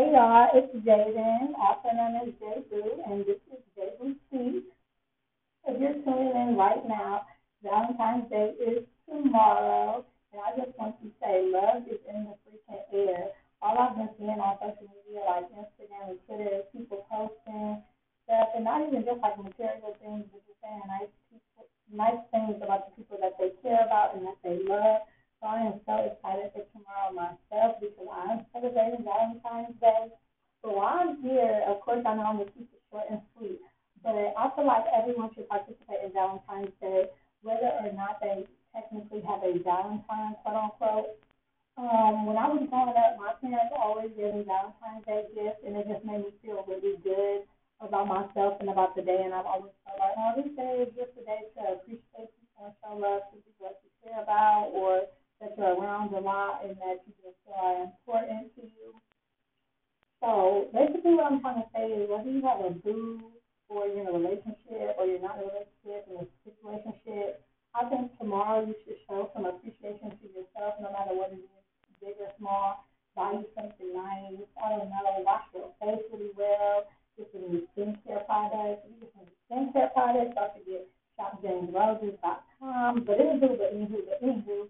y'all, it's Jaden, also known as J Boo, and this is J Boo Speaks. If you're tuning in right now, Valentine's Day is tomorrow, and I just want to say love is in the freaking air. All I've been seeing on social media, like Instagram and Twitter, is people posting stuff, and not even just like material things, but just saying nice people, nice things about the people that they care about and that they love. I am so excited for tomorrow myself because I'm celebrating Valentine's Day. So while I'm here, of course, I know I'm going to keep it short and sweet, but I feel like everyone should participate in Valentine's Day, whether or not they technically have a Valentine, quote unquote. Um, when I was growing up, my parents always gave me Valentine's Day gifts, and it just made me feel really good about myself and about the day. And I've always felt like, oh, this day is just a day to appreciate people and show love to people that you care about or that you're around a lot and that you just are important to you. So basically what I'm trying to say is whether you have a boo or you're in a relationship or you're not in a relationship, in a situationship, I think tomorrow you should show some appreciation to yourself no matter what it is, big or small. Buy you something nice. I don't know, wash your face really well. Get some new skincare products. You get some skincare products. Don't forget shopjamesroses.com. But anywho, but anywho, but anywho,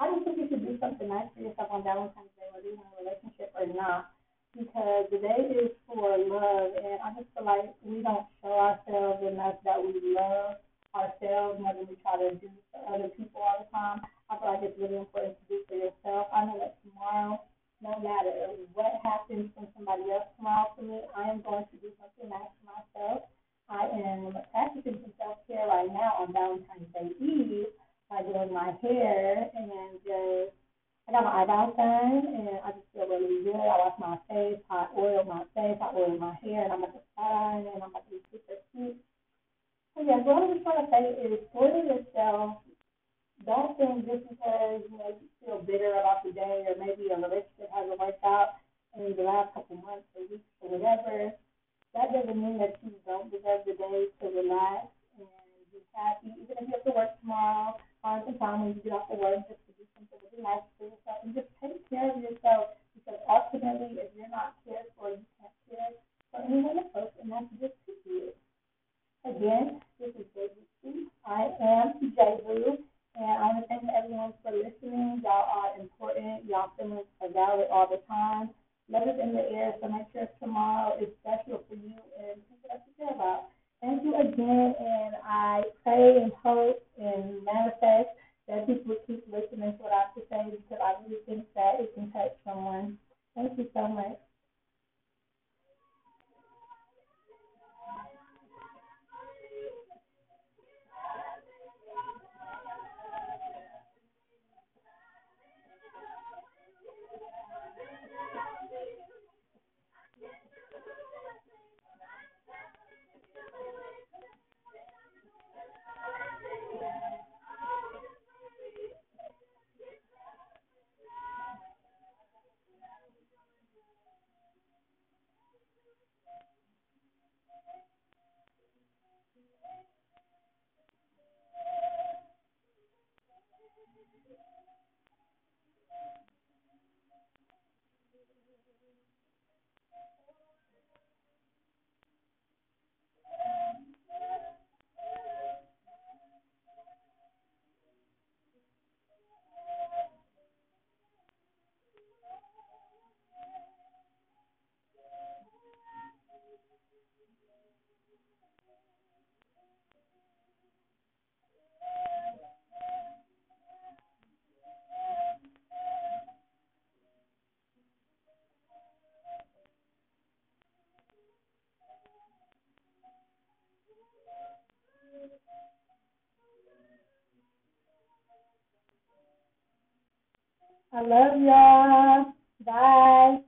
I just think you should do something nice for yourself on Valentine's Day, whether you're in a relationship or not, because the day is for love, and I just feel like we don't show ourselves enough that we love ourselves more than we try to do for other people all the time. I feel like it's really important to do for yourself. I know that tomorrow, no matter what happens from somebody else tomorrow for me, I am going to do something nice for myself. I am practicing some self care right now on Valentine's Day Eve by doing my hair and just I got my eyebrows done and I just feel really good. I wash my face, hot oil my face, hot oil my hair, and I'm about to flat and I'm about to be super cute. So yeah, what I'm just trying to say is spoil yourself. Don't think just because you know you feel bitter about the day or maybe a relationship hasn't worked out in the last couple months or weeks or whatever. That doesn't mean that you don't deserve the day to relax and be happy, even if you have to work tomorrow find some time when you get off of work just to do something really nice for yourself and just take care of yourself because ultimately if you're not cared for, you can't care for anyone else and that's just you. Again, this is JBC. I am J-Boo and I want to thank everyone for listening. Y'all are important. Y'all feelings are valid all the time. Love is in the air, so make sure tomorrow is special for you and people that you care about. Thank you again, and I pray and hope I love y'all. Bye.